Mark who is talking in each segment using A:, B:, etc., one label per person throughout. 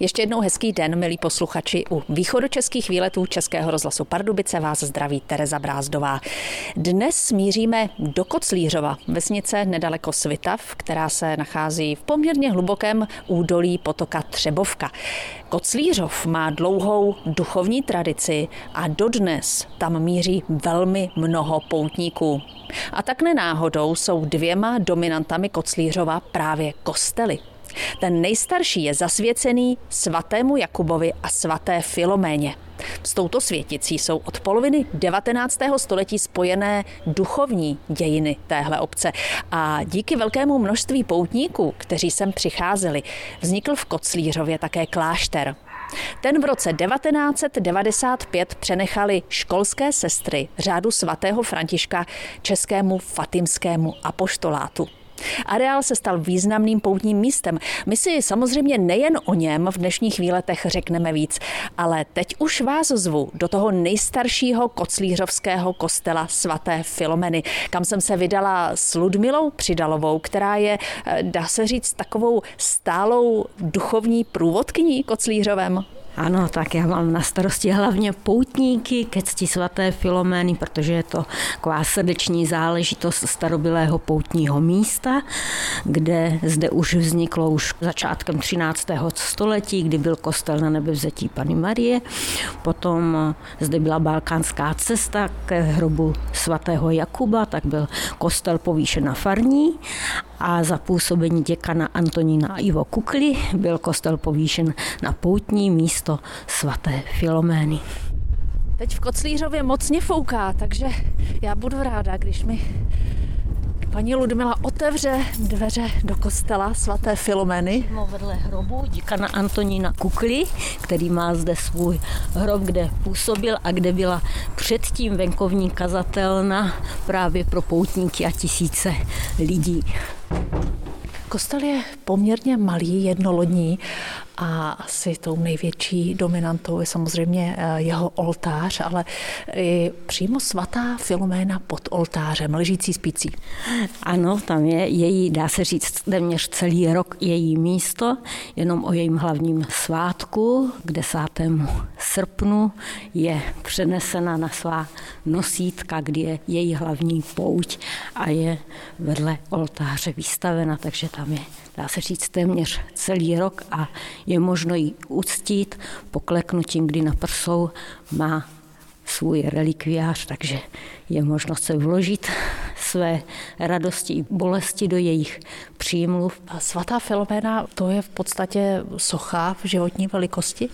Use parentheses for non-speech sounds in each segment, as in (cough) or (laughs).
A: Ještě jednou hezký den, milí posluchači. U východočeských výletů Českého rozhlasu Pardubice vás zdraví Tereza Brázdová. Dnes smíříme do Koclířova, vesnice nedaleko Svitav, která se nachází v poměrně hlubokém údolí potoka Třebovka. Koclířov má dlouhou duchovní tradici a dodnes tam míří velmi mnoho poutníků. A tak nenáhodou jsou dvěma dominantami Koclířova právě kostely. Ten nejstarší je zasvěcený svatému Jakubovi a svaté Filoméně. S touto světicí jsou od poloviny 19. století spojené duchovní dějiny téhle obce a díky velkému množství poutníků, kteří sem přicházeli, vznikl v Koclířově také klášter. Ten v roce 1995 přenechali školské sestry řádu svatého Františka českému fatimskému apoštolátu. Areál se stal významným poutním místem. My si samozřejmě nejen o něm v dnešních výletech řekneme víc, ale teď už vás zvu do toho nejstaršího koclířovského kostela svaté Filomeny, kam jsem se vydala s Ludmilou Přidalovou, která je, eh, dá se říct, takovou stálou duchovní průvodkyní Koclířovem.
B: Ano, tak já mám na starosti hlavně poutníky ke cti svaté Filomény, protože je to taková srdeční záležitost starobylého poutního místa, kde zde už vzniklo už začátkem 13. století, kdy byl kostel na nebevzetí Pany Marie. Potom zde byla balkánská cesta ke hrobu svatého Jakuba, tak byl kostel povýšen na farní a za působení děkana Antonína Ivo Kukly byl kostel povýšen na poutní místo svaté Filomény.
A: Teď v Koclířově mocně fouká, takže já budu ráda, když mi paní Ludmila otevře dveře do kostela svaté Filomény.
B: Jsme vedle hrobu děkana Antonína Kukly, který má zde svůj hrob, kde působil a kde byla předtím venkovní kazatelna právě pro poutníky a tisíce lidí.
A: Kostel je poměrně malý, jednolodní a asi tou největší dominantou je samozřejmě eh, jeho oltář, ale i přímo svatá Filoména pod oltářem, ležící spící.
B: Ano, tam je její, dá se říct, téměř celý rok její místo, jenom o jejím hlavním svátku k 10. srpnu je přenesena na svá nosítka, kdy je její hlavní pouť a je vedle oltáře vystavena, takže tam je, dá se říct, téměř celý rok a je možno ji uctít pokleknutím, kdy na prsou má svůj relikviář, takže je možnost se vložit své radosti i bolesti do jejich přímluv.
A: Svatá Filoména, to je v podstatě socha v životní velikosti?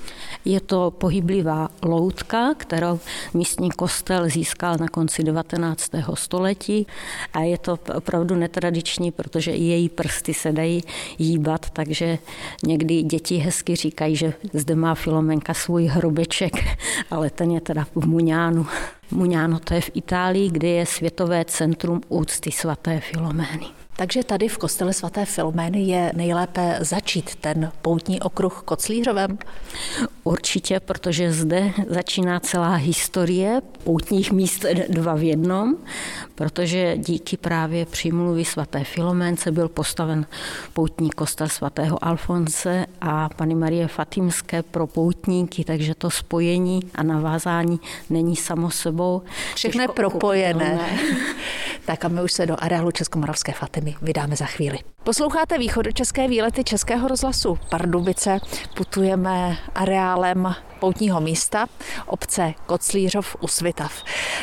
B: Je to pohyblivá loutka, kterou místní kostel získal na konci 19. století a je to opravdu netradiční, protože i její prsty se dají jíbat, takže někdy děti hezky říkají, že zde má Filomenka svůj hrobeček, (laughs) ale ten je teda v Muňánu. Muňáno to je v Itálii, kde je Světové centrum úcty svaté Filomény.
A: Takže tady v kostele svaté Filomény je nejlépe začít ten poutní okruh Koclířovem?
B: Určitě, protože zde začíná celá historie poutních míst dva v jednom, protože díky právě přímluvy svaté Filoménce byl postaven poutní kostel svatého Alfonse a Pany Marie Fatimské pro poutníky, takže to spojení a navázání není samo sebou.
A: Všechno je propojené. Tak a my už se do areálu Českomoravské Fatimy vydáme za chvíli. Posloucháte východočeské výlety Českého rozhlasu Pardubice. Putujeme areálem poutního místa obce Koclířov u Svitav.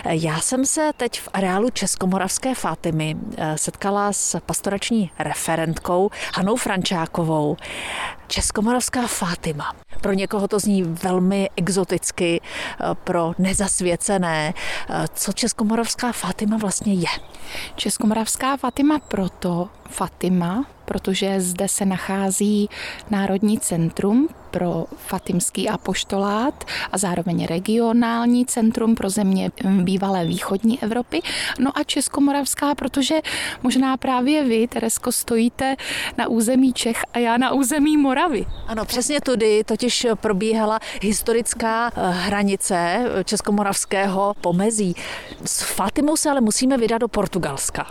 A: Já jsem se teď v areálu Českomoravské Fatimy eh, setkala s pastorační referentkou Hanou Frančákovou. Českomoravská Fátima. Pro někoho to zní velmi exoticky, eh, pro nezasvěcené. Eh, co Českomoravská Fátima vlastně je?
C: Českomoravská Fatima proto Fatima, protože zde se nachází Národní centrum pro fatimský apoštolát a zároveň regionální centrum pro země bývalé východní Evropy. No a Českomoravská, protože možná právě vy, Teresko, stojíte na území Čech a já na území Moravy.
A: Ano, přesně tudy totiž probíhala historická eh, hranice českomoravského pomezí. S Fatimou se ale musíme vydat do Portugalska.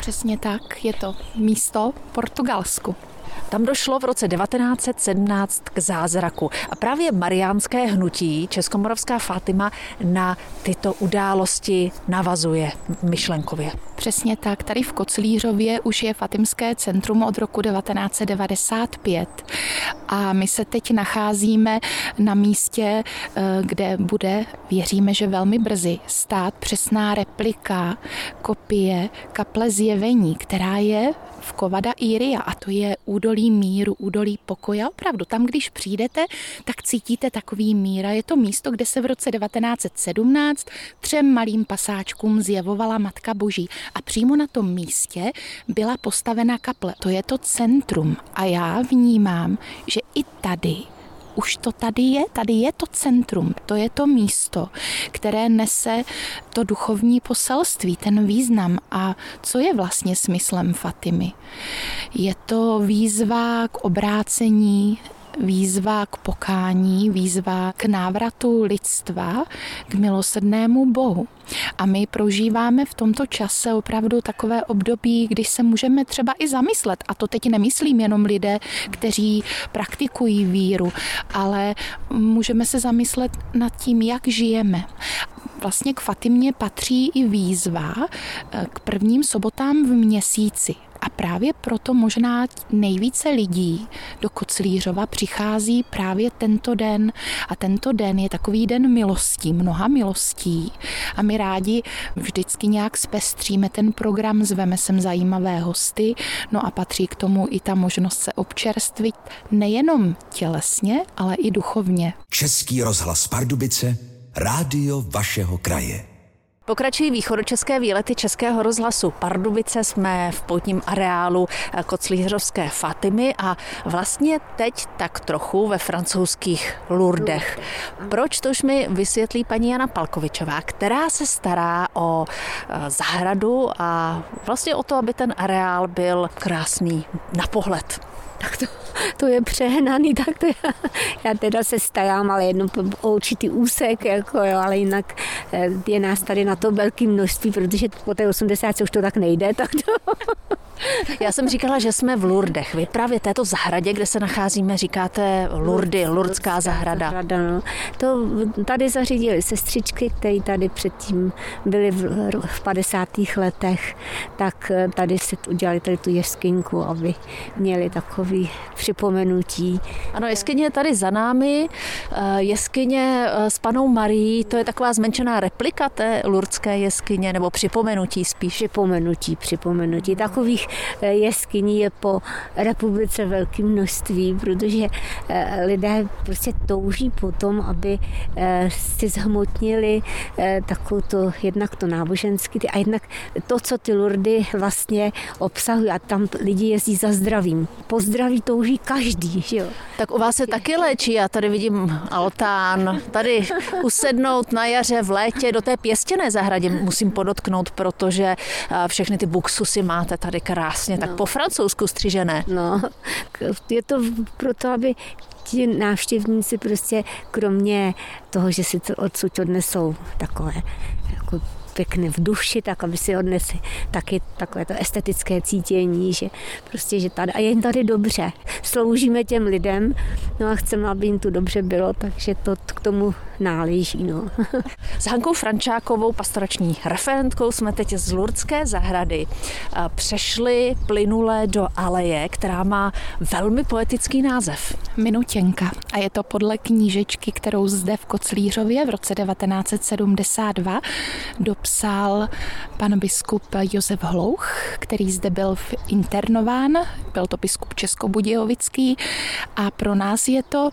C: Přesně tak, je to místo Portugalsku.
A: Tam došlo v roce 1917 k zázraku. A právě mariánské hnutí Českomoravská Fatima na tyto události navazuje myšlenkově.
C: Přesně tak. Tady v Koclířově už je Fatimské centrum od roku 1995 a my se teď nacházíme na místě, eh, kde bude, věříme, že velmi brzy, stát přesná replika, kopie kaple zjevení, která je Kovada Iria a to je údolí míru, údolí pokoje. Opravdu, tam, když přijdete, tak cítíte takový mír a je to místo, kde se v roce 1917 třem malým pasáčkům zjevovala Matka Boží a přímo na tom místě byla postavena kaple. To je to centrum a já vnímám, že i tady už to tady je, tady je to centrum, to je to místo, které nese to duchovní poselství, ten význam. A co je vlastně smyslem Fatimy? Je to výzva k obrácení výzva k pokání, výzva k návratu lidstva k milosrdnému Bohu. A my prožíváme v tomto čase opravdu takové období, kdy se můžeme třeba i zamyslet. A to teď nemyslím jenom lidé, kteří praktikují víru, ale můžeme se zamyslet nad tím, jak žijeme. Vlastně k Fatimě patří i výzva eh, k prvním sobotám v měsíci. A právě proto možná nejvíce lidí do Koclířova přichází právě tento den. A tento den je takový den milostí, mnoha milostí. A my rádi vždycky nějak zpestříme ten program, zveme sem zajímavé hosty, no a patří k tomu i ta možnost se občerstvit nejenom tělesně, ale i duchovně.
D: Český rozhlas Pardubice, rádio vašeho kraje.
A: Pokračují východočeské výlety Českého rozhlasu Pardubice. Jsme v poutním areálu Koclířovské Fatimy a vlastně teď tak trochu ve francouzských Lourdech. Proč to už mi vysvětlí paní Jana Palkovičová, která se stará o eh, zahradu a vlastně o to, aby ten areál byl krásný na pohled.
E: Tak to, to je přehnaný, tak to já, já teda se starám, ale jedno o určitý úsek, jako jo, ale jinak eh, je nás tady na to velké množství, protože po té 80 už to tak nejde, (laughs) tak to...
A: Já jsem říkala, že jsme v Lurdech. Vy právě této zahradě, kde se nacházíme, říkáte Lurdy, Lurdská zahrada. zahrada
E: no. To tady zařídili sestřičky, které tady předtím byly v, v 50. letech, tak eh, tady si udělali tady tu jeskynku, aby měli takový připomenutí.
A: Ano, jeskyně je tady za námi. Eh, jeskyně eh, s panou Marí, to je taková zmenšená replika té lurdské jeskyně, nebo připomenutí spíš.
E: Připomenutí, připomenutí. Takových Eh, jeskyní je po republice velké množství, protože lidé prostě touží po tom, aby si zhmotnili takovou to, jednak to náboženský a jednak to, co ty lurdy vlastně obsahují a tam lidi jezdí za zdravím. Po zdraví touží každý, že (laughs) jo.
A: Tak u vás se taky léčí, já tady vidím altán, tady usednout na jaře v létě do té pěstěné zahradě musím podotknout, protože všechny ty buksusy máte tady krásně, no. tak po francouzsku střižené.
E: No, je to proto, aby ti návštěvníci prostě kromě toho, že si to odsud odnesou takové jako pěkné v duši, tak aby si odnesli taky takové to estetické cítění, že prostě, že tady, a je jim tady dobře. Sloužíme těm lidem, no a chceme, aby jim tu dobře bylo, takže to k tomu náleží. No.
A: S Hankou Frančákovou, pastorační referentkou, jsme teď z Lurdské zahrady přešli plynule do aleje, která má velmi poetický název.
C: Minutěnka. A je to podle knížečky, kterou zde v Koclířově v roce 1972 dopsal pan biskup Josef Hlouch, který zde byl internován. Byl to biskup Českobudějovický a pro nás je to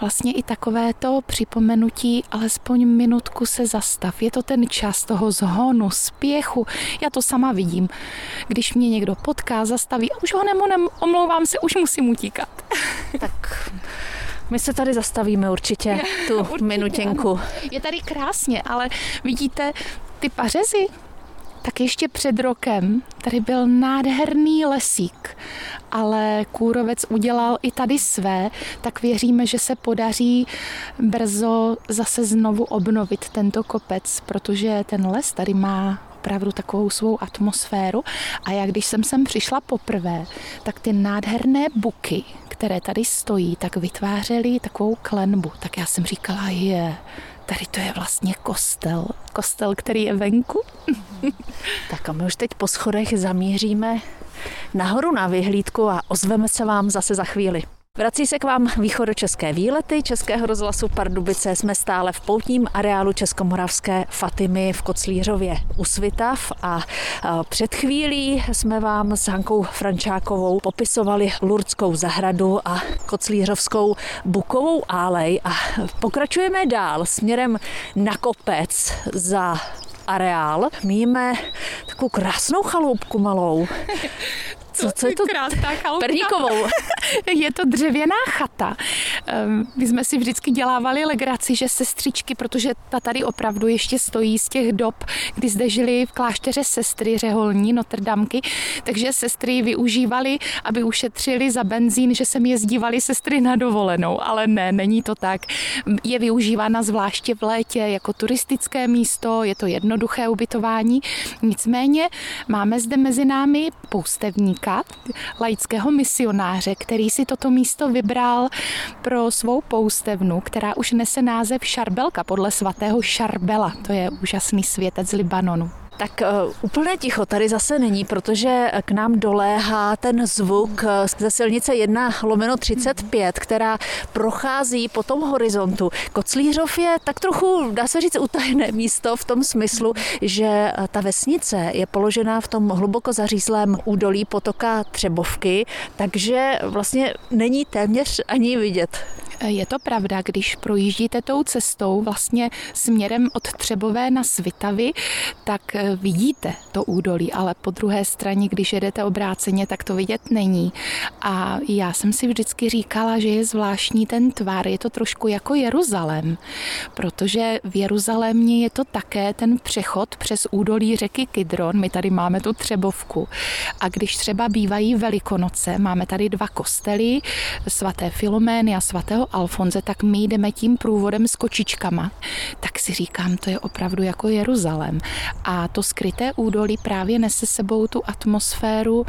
C: vlastně i takové to připomenutí, alespoň minutku se zastav. Je to ten čas toho zhonu, spěchu. Já to sama vidím. Když mě někdo potká, zastaví, už ho nemu, omlouvám se, už musím utíkat. (laughs)
A: Tak my se tady zastavíme určitě (laughs) tu určitě, minutěnku. Ano.
C: Je tady krásně, ale vidíte ty pařezy? Tak ještě před rokem tady byl nádherný lesík, ale kůrovec udělal i tady své, tak věříme, že se podaří brzo zase znovu obnovit tento kopec, protože ten les tady má opravdu takovou svou atmosféru. A já když jsem sem přišla poprvé, tak ty nádherné buky, které tady stojí, tak vytvářely takovou klenbu. Tak já jsem říkala, je, tady to je vlastně kostel. Kostel, který je venku. (laughs)
A: tak a my už teď po schodech zamíříme nahoru na vyhlídku a ozveme se vám zase za chvíli. Vrací se k vám východočeské výlety Českého rozhlasu Pardubice. Jsme stále v poutním areálu Českomoravské Fatimy v Koclířově u Svitav a před chvílí jsme vám s Hankou Frančákovou popisovali Lurdskou zahradu a Koclířovskou Bukovou álej a pokračujeme dál směrem na kopec za areál. Míme takovou krásnou chaloupku malou. (laughs) Co, co je to?
C: Krásná chalupka.
A: Perníkovou. (laughs)
C: je to dřevěná chata. Ehm, my jsme si vždycky dělávali legraci, že sestřičky, protože ta tady opravdu ještě stojí z těch dob, kdy zde žili v klášteře sestry řeholní Notrdamky, takže sestry využívali, aby ušetřili za benzín, že sem jezdívali sestry na dovolenou, ale ne, není to tak. Je využívána zvláště v létě jako turistické místo, je to jednoduché ubytování. Nicméně máme zde mezi námi poustevník Františka, laického misionáře, který si toto místo vybral pro svou poustevnu, která už nese název Šarbelka podle svatého Šarbela. To je úžasný světec z Libanonu.
A: Tak uh, úplně ticho tady zase není, protože k nám doléhá ten zvuk eh, ze silnice 1 lomeno 35, která prochází po tom horizontu. Koclířov je tak trochu, dá se říct, utajené místo v tom smyslu, že eh, ta vesnice je položena v tom hluboko zařízlém údolí potoka Třebovky, takže vlastně není téměř ani vidět.
C: Je to pravda, když projíždíte tou cestou vlastně směrem od Třebové na Svitavy, tak eh, vidíte to údolí, ale po druhé straně, když jedete obráceně, tak to vidět není. A já jsem si vždycky říkala, že je zvláštní ten tvar, je to trošku jako Jeruzalém, protože v Jeruzalémě je to také ten přechod přes údolí řeky Kidron, my tady máme tu Třebovku. A když třeba bývají Velikonoce, máme tady dva kostely, svaté Filomény a svatého Alfonze, tak my jdeme tím průvodem s kočičkama. Tak si říkám, to je opravdu jako Jeruzalém. A to skryté údolí právě nese sebou tu atmosféru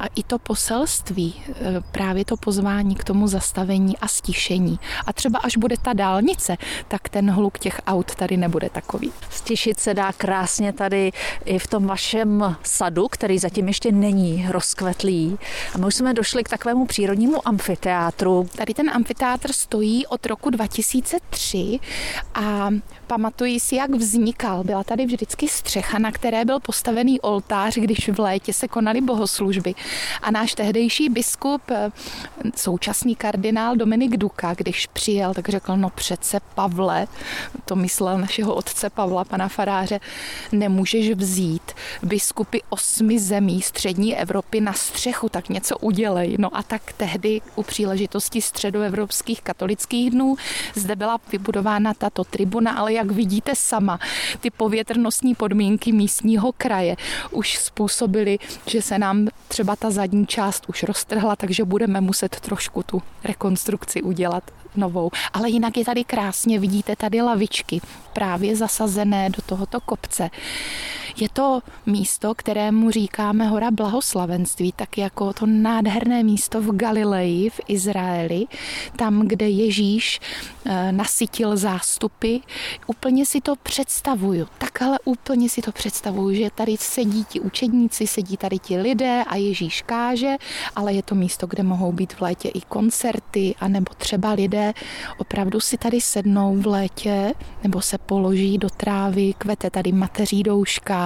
C: a i to poselství, e, právě to pozvání k tomu zastavení a stišení. A třeba až bude ta dálnice, tak ten hluk těch aut tady nebude takový.
A: Stišit se dá krásně tady i v tom vašem sadu, který zatím ještě není rozkvetlý. A my už jsme došli k takovému přírodnímu amfiteátru.
C: Tady ten amfiteátr stojí od roku 2003 a Pamatuji si, jak vznikal. Byla tady vždycky střecha, na které byl postavený oltář, když v létě se konaly bohoslužby. A náš tehdejší biskup, eh, současný kardinál Dominik Duka, když přijel, tak řekl, no přece Pavle, to myslel našeho otce Pavla, pana faráře, nemůžeš vzít biskupy osmi zemí střední Evropy na střechu, tak něco udělej. No a tak tehdy u příležitosti středoevropských katolických dnů zde byla vybudována tato tribuna, ale jak vidíte sama, ty povětrnostní podmínky místního kraje už způsobily, že se nám třeba ta zadní část už roztrhla, takže budeme muset trošku tu rekonstrukci udělat novou. Ale jinak je tady krásně, vidíte tady lavičky právě zasazené do tohoto kopce. Je to místo, kterému říkáme hora blahoslavenství, tak jako to nádherné místo v Galileji, v Izraeli, tam, kde Ježíš eh, nasytil zástupy. Úplně si to představuju, takhle úplně si to představuju, že tady sedí ti učedníci, sedí tady ti lidé a Ježíš káže, ale je to místo, kde mohou být v létě i koncerty, anebo třeba lidé opravdu si tady sednou v létě, nebo se položí do trávy, kvete tady mateří douška,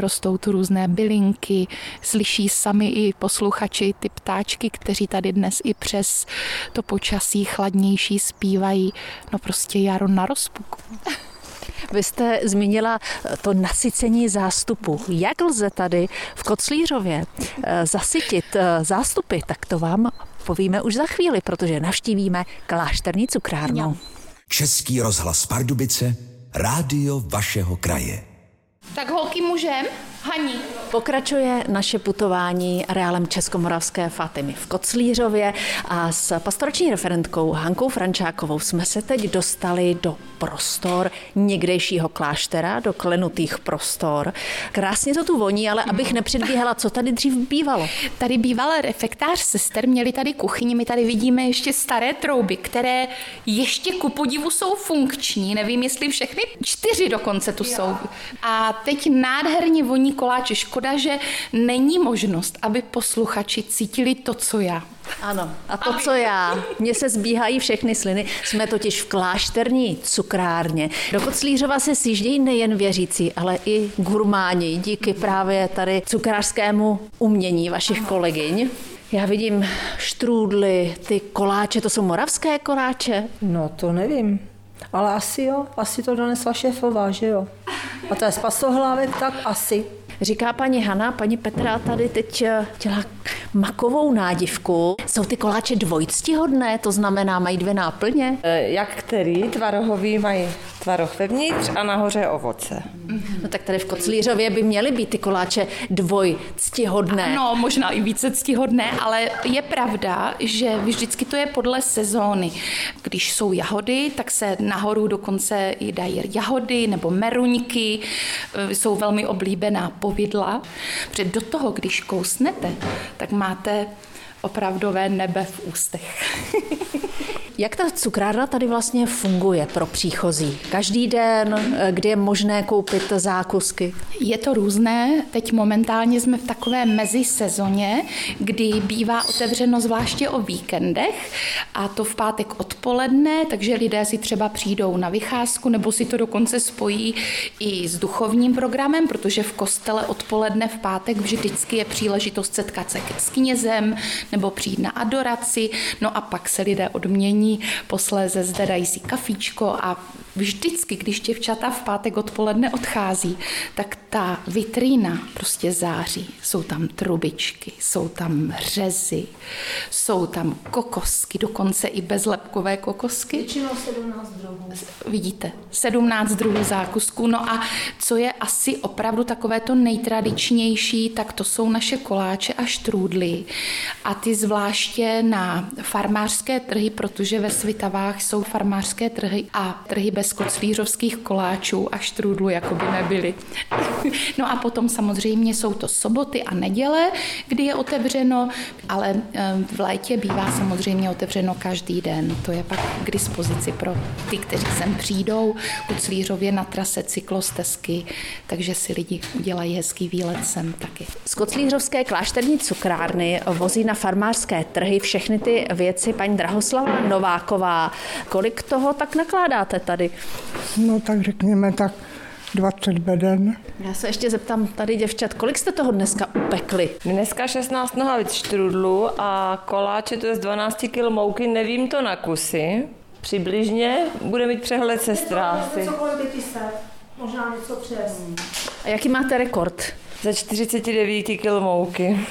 C: rostou tu různé bylinky, slyší sami i posluchači ty ptáčky, kteří tady dnes i přes to počasí chladnější zpívají, no prostě jaro na rozpuku.
A: Vy jste zmínila to nasycení zástupu. Jak lze tady v Koclířově eh, zasytit eh, zástupy, tak to vám povíme už za chvíli, protože navštívíme klášterní cukrárnu.
D: Český rozhlas Pardubice, rádio vašeho kraje.
C: Tak holky můžem? Haní.
A: Pokračuje naše putování reálem Českomoravské Fatimy v Koclířově a s pastorační referentkou Hankou Frančákovou jsme se teď dostali do prostor někdejšího kláštera, do klenutých prostor. Krásně to tu voní, ale abych nepředbíhala, co tady dřív bývalo?
C: Tady býval refektář sester, měli tady kuchyni, my tady vidíme ještě staré trouby, které ještě ku podivu jsou funkční, nevím, jestli všechny, čtyři dokonce tu jsou. A teď nádherně voní koláče. Škoda, že není možnost, aby posluchači cítili to, co já.
A: Ano, a to, co já. Mně se zbíhají všechny sliny. Jsme totiž v klášterní cukrárně. Do Koclířova se sjíždějí nejen věřící, ale i gurmáni díky právě tady cukrářskému umění vašich kolegyň. Já vidím štrůdly, ty koláče, to jsou moravské koláče?
F: No to nevím. Ale asi jo, asi to donesla šéfová, že jo. A to je z pasohlávek, tak asi.
A: Říká paní Hana, paní Petra tady teď eh, dělá makovou nádivku. Jsou ty koláče dvojctihodné, to znamená mají dvě náplně?
F: E, jak který? Tvarohový mají tvaroh vevnitř a nahoře ovoce.
A: No tak tady v Koclířově by měly být ty koláče dvojctihodné.
C: No, možná i více ctihodné, ale je pravda, že vždycky to je podle sezóny. Když jsou jahody, tak se nahoru dokonce i dají jahody nebo meruňky, e, jsou velmi oblíbená povidla. Protože do toho, když kousnete, tak máte opravdové nebe v ústech. (laughs)
A: Jak ta cukrárna tady vlastně funguje pro příchozí? Každý den, kdy je možné koupit zákusky?
C: Je to různé. Teď momentálně jsme v takové mezisezóně, kdy bývá otevřeno zvláště o víkendech a to v pátek odpoledne, takže lidé si třeba přijdou na vycházku nebo si to dokonce spojí i s duchovním programem, protože v kostele odpoledne v pátek vždycky je příležitost setkat se s knězem nebo přijít na adoraci, no a pak se lidé odmění, posléze zde dají si kafíčko a vždycky, když děvčata v pátek odpoledne odchází, tak ta vitrína prostě září. Jsou tam trubičky, jsou tam řezy, jsou tam kokosky, dokonce i bezlepkové kokosky.
F: Většinou 17 druhů.
C: Vidíte, 17 druhů zákusků. No a co je asi opravdu takové to nejtradičnější, tak to jsou naše koláče a štrůdly. A ty zvláště na farmářské trhy, protože ve Svitavách jsou farmářské trhy a trhy bez koclířovských koláčů a štrůdlů jako by nebyly. (laughs) no a potom samozřejmě jsou to soboty a neděle, kdy je otevřeno, ale v létě bývá samozřejmě otevřeno každý den. To je pak k dispozici pro ty, kteří sem přijdou, Koclířově na trase cyklostezky, takže si lidi udělají hezký výlet sem taky.
A: Z Koclířovské klášterní cukrárny vozí na farmářské trhy všechny ty věci paní Drahoslava Nováková. Kolik toho tak nakládáte tady?
G: No tak řekněme tak 20 beden.
A: Já se ještě zeptám tady děvčat, kolik jste toho dneska upekli?
F: Dneska 16 nohavic štrudlu a koláče to je z 12 kg mouky, nevím to na kusy. Přibližně bude mít přehled sestra asi.
G: možná něco přes.
A: A jaký máte rekord?
F: Za 49 kg mouky.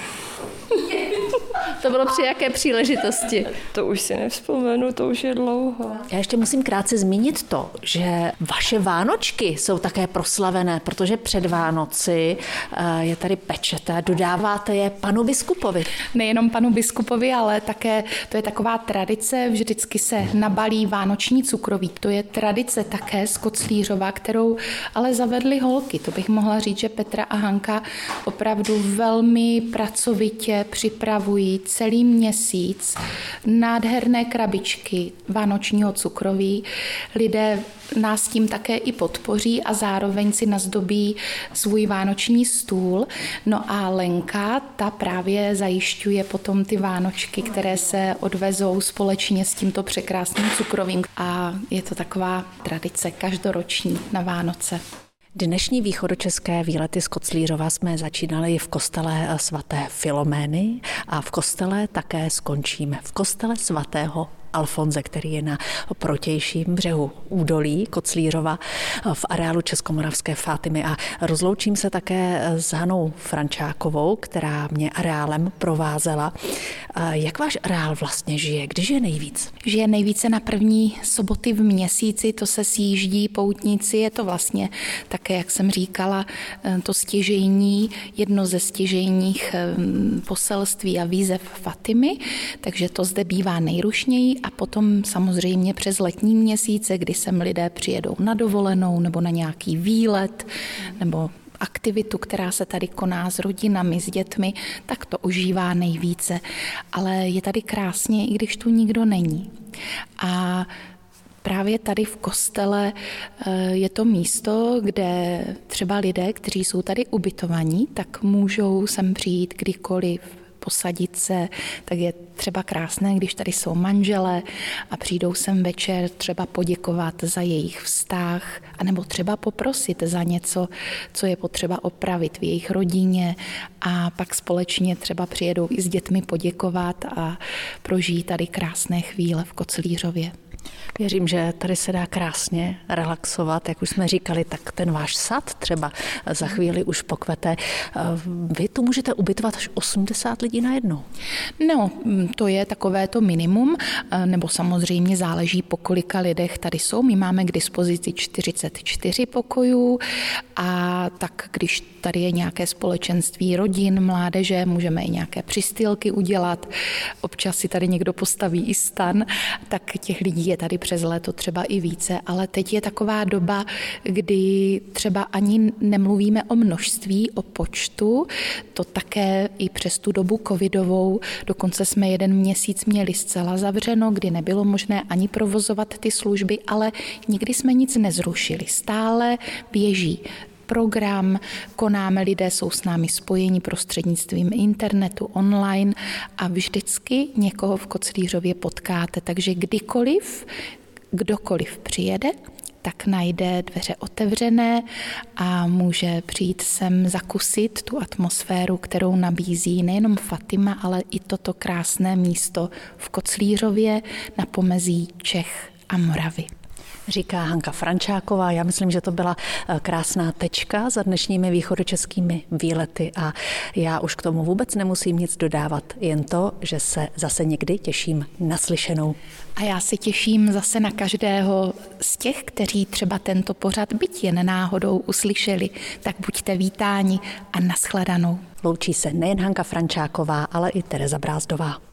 A: To bylo při jaké příležitosti?
F: To už si nevzpomenu, to už je dlouho.
A: Já ještě musím krátce zmínit to, že vaše Vánočky jsou také proslavené, protože před Vánoci eh, je tady pečete, dodáváte je panu biskupovi.
C: Nejenom panu biskupovi, ale také to je taková tradice, vždycky se nabalí vánoční cukroví. To je tradice také z Koclířova, kterou ale zavedly holky. To bych mohla říct, že Petra a Hanka opravdu velmi pracovitě připravují celý měsíc nádherné krabičky vánočního cukroví. Lidé nás tím také i podpoří a zároveň si nazdobí svůj vánoční stůl. No a Lenka, ta právě zajišťuje potom ty vánočky, které se odvezou společně s tímto překrásným cukrovým. A je to taková tradice každoroční na Vánoce.
A: Dnešní východočeské výlety z Koclířova jsme začínali v kostele svaté Filomény a v kostele také skončíme v kostele svatého Alfonze, který je na protějším břehu údolí Koclířova v areálu Českomoravské Fátimy a rozloučím se také s Hanou Frančákovou, která mě areálem provázela. Jak váš areál vlastně žije? Když je nejvíc?
C: Žije nejvíce na první soboty v měsíci, to se sjíždí poutníci, je to vlastně také, jak jsem říkala, to stěžejní, jedno ze stěžejních poselství a výzev Fatimy, takže to zde bývá nejrušněji a potom samozřejmě přes letní měsíce, kdy sem lidé přijedou na dovolenou nebo na nějaký výlet nebo aktivitu, která se tady koná s rodinami, s dětmi, tak to užívá nejvíce. Ale je tady krásně, i když tu nikdo není. A Právě tady v kostele eh, je to místo, kde třeba lidé, kteří jsou tady ubytovaní, tak můžou sem přijít kdykoliv, posadit se, tak je třeba krásné, když tady jsou manželé a přijdou sem večer třeba poděkovat za jejich vztah, anebo třeba poprosit za něco, co je potřeba opravit v jejich rodině a pak společně třeba přijedou i s dětmi poděkovat a prožijí tady krásné chvíle v Koclířově.
A: Věřím, že tady se dá krásně relaxovat, jak už jsme říkali, tak ten váš sad třeba za chvíli už pokvete. Vy tu můžete ubytovat až 80 lidí na jednou.
C: No, to je takové to minimum, nebo samozřejmě záleží po kolika lidech tady jsou. My máme k dispozici 44 pokojů a tak když tady je nějaké společenství rodin, mládeže, můžeme i nějaké přistylky udělat. Občas si tady někdo postaví i stan, tak těch lidí je tady přes léto třeba i více, ale teď je taková doba, kdy třeba ani nemluvíme o množství, o počtu, to také i přes tu dobu covidovou, dokonce jsme jeden měsíc měli zcela zavřeno, kdy nebylo možné ani provozovat ty služby, ale nikdy jsme nic nezrušili. Stále běží program, konáme, lidé jsou s námi spojeni prostřednictvím internetu, online a vždycky někoho v Koclířově potkáte, takže kdykoliv, kdokoliv přijede, tak najde dveře otevřené a může přijít sem zakusit tu atmosféru, kterou nabízí nejenom Fatima, ale i toto krásné místo v Koclířově na pomezí Čech a Moravy
A: říká Hanka Frančáková. Já myslím, že to byla eh, krásná tečka za dnešními východočeskými výlety a já už k tomu vůbec nemusím nic dodávat, jen to, že se zase někdy těším na slyšenou.
C: A já se těším zase na každého z těch, kteří třeba tento pořad byť jen náhodou uslyšeli, tak buďte vítáni a nashledanou.
A: Loučí se nejen Hanka Frančáková, ale i Tereza Brázdová.